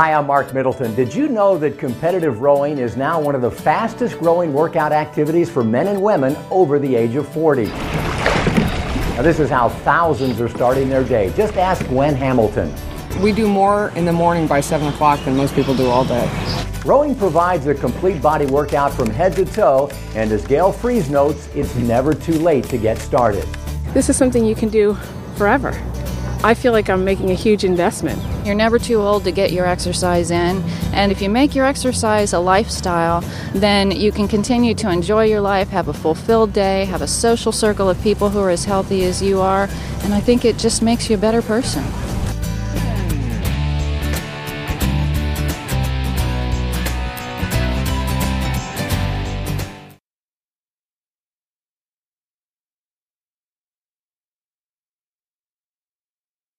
Hi, I'm Mark Middleton. Did you know that competitive rowing is now one of the fastest growing workout activities for men and women over the age of 40? Now, this is how thousands are starting their day. Just ask Gwen Hamilton. We do more in the morning by 7 o'clock than most people do all day. Rowing provides a complete body workout from head to toe, and as Gail Freeze notes, it's never too late to get started. This is something you can do forever. I feel like I'm making a huge investment. You're never too old to get your exercise in, and if you make your exercise a lifestyle, then you can continue to enjoy your life, have a fulfilled day, have a social circle of people who are as healthy as you are, and I think it just makes you a better person.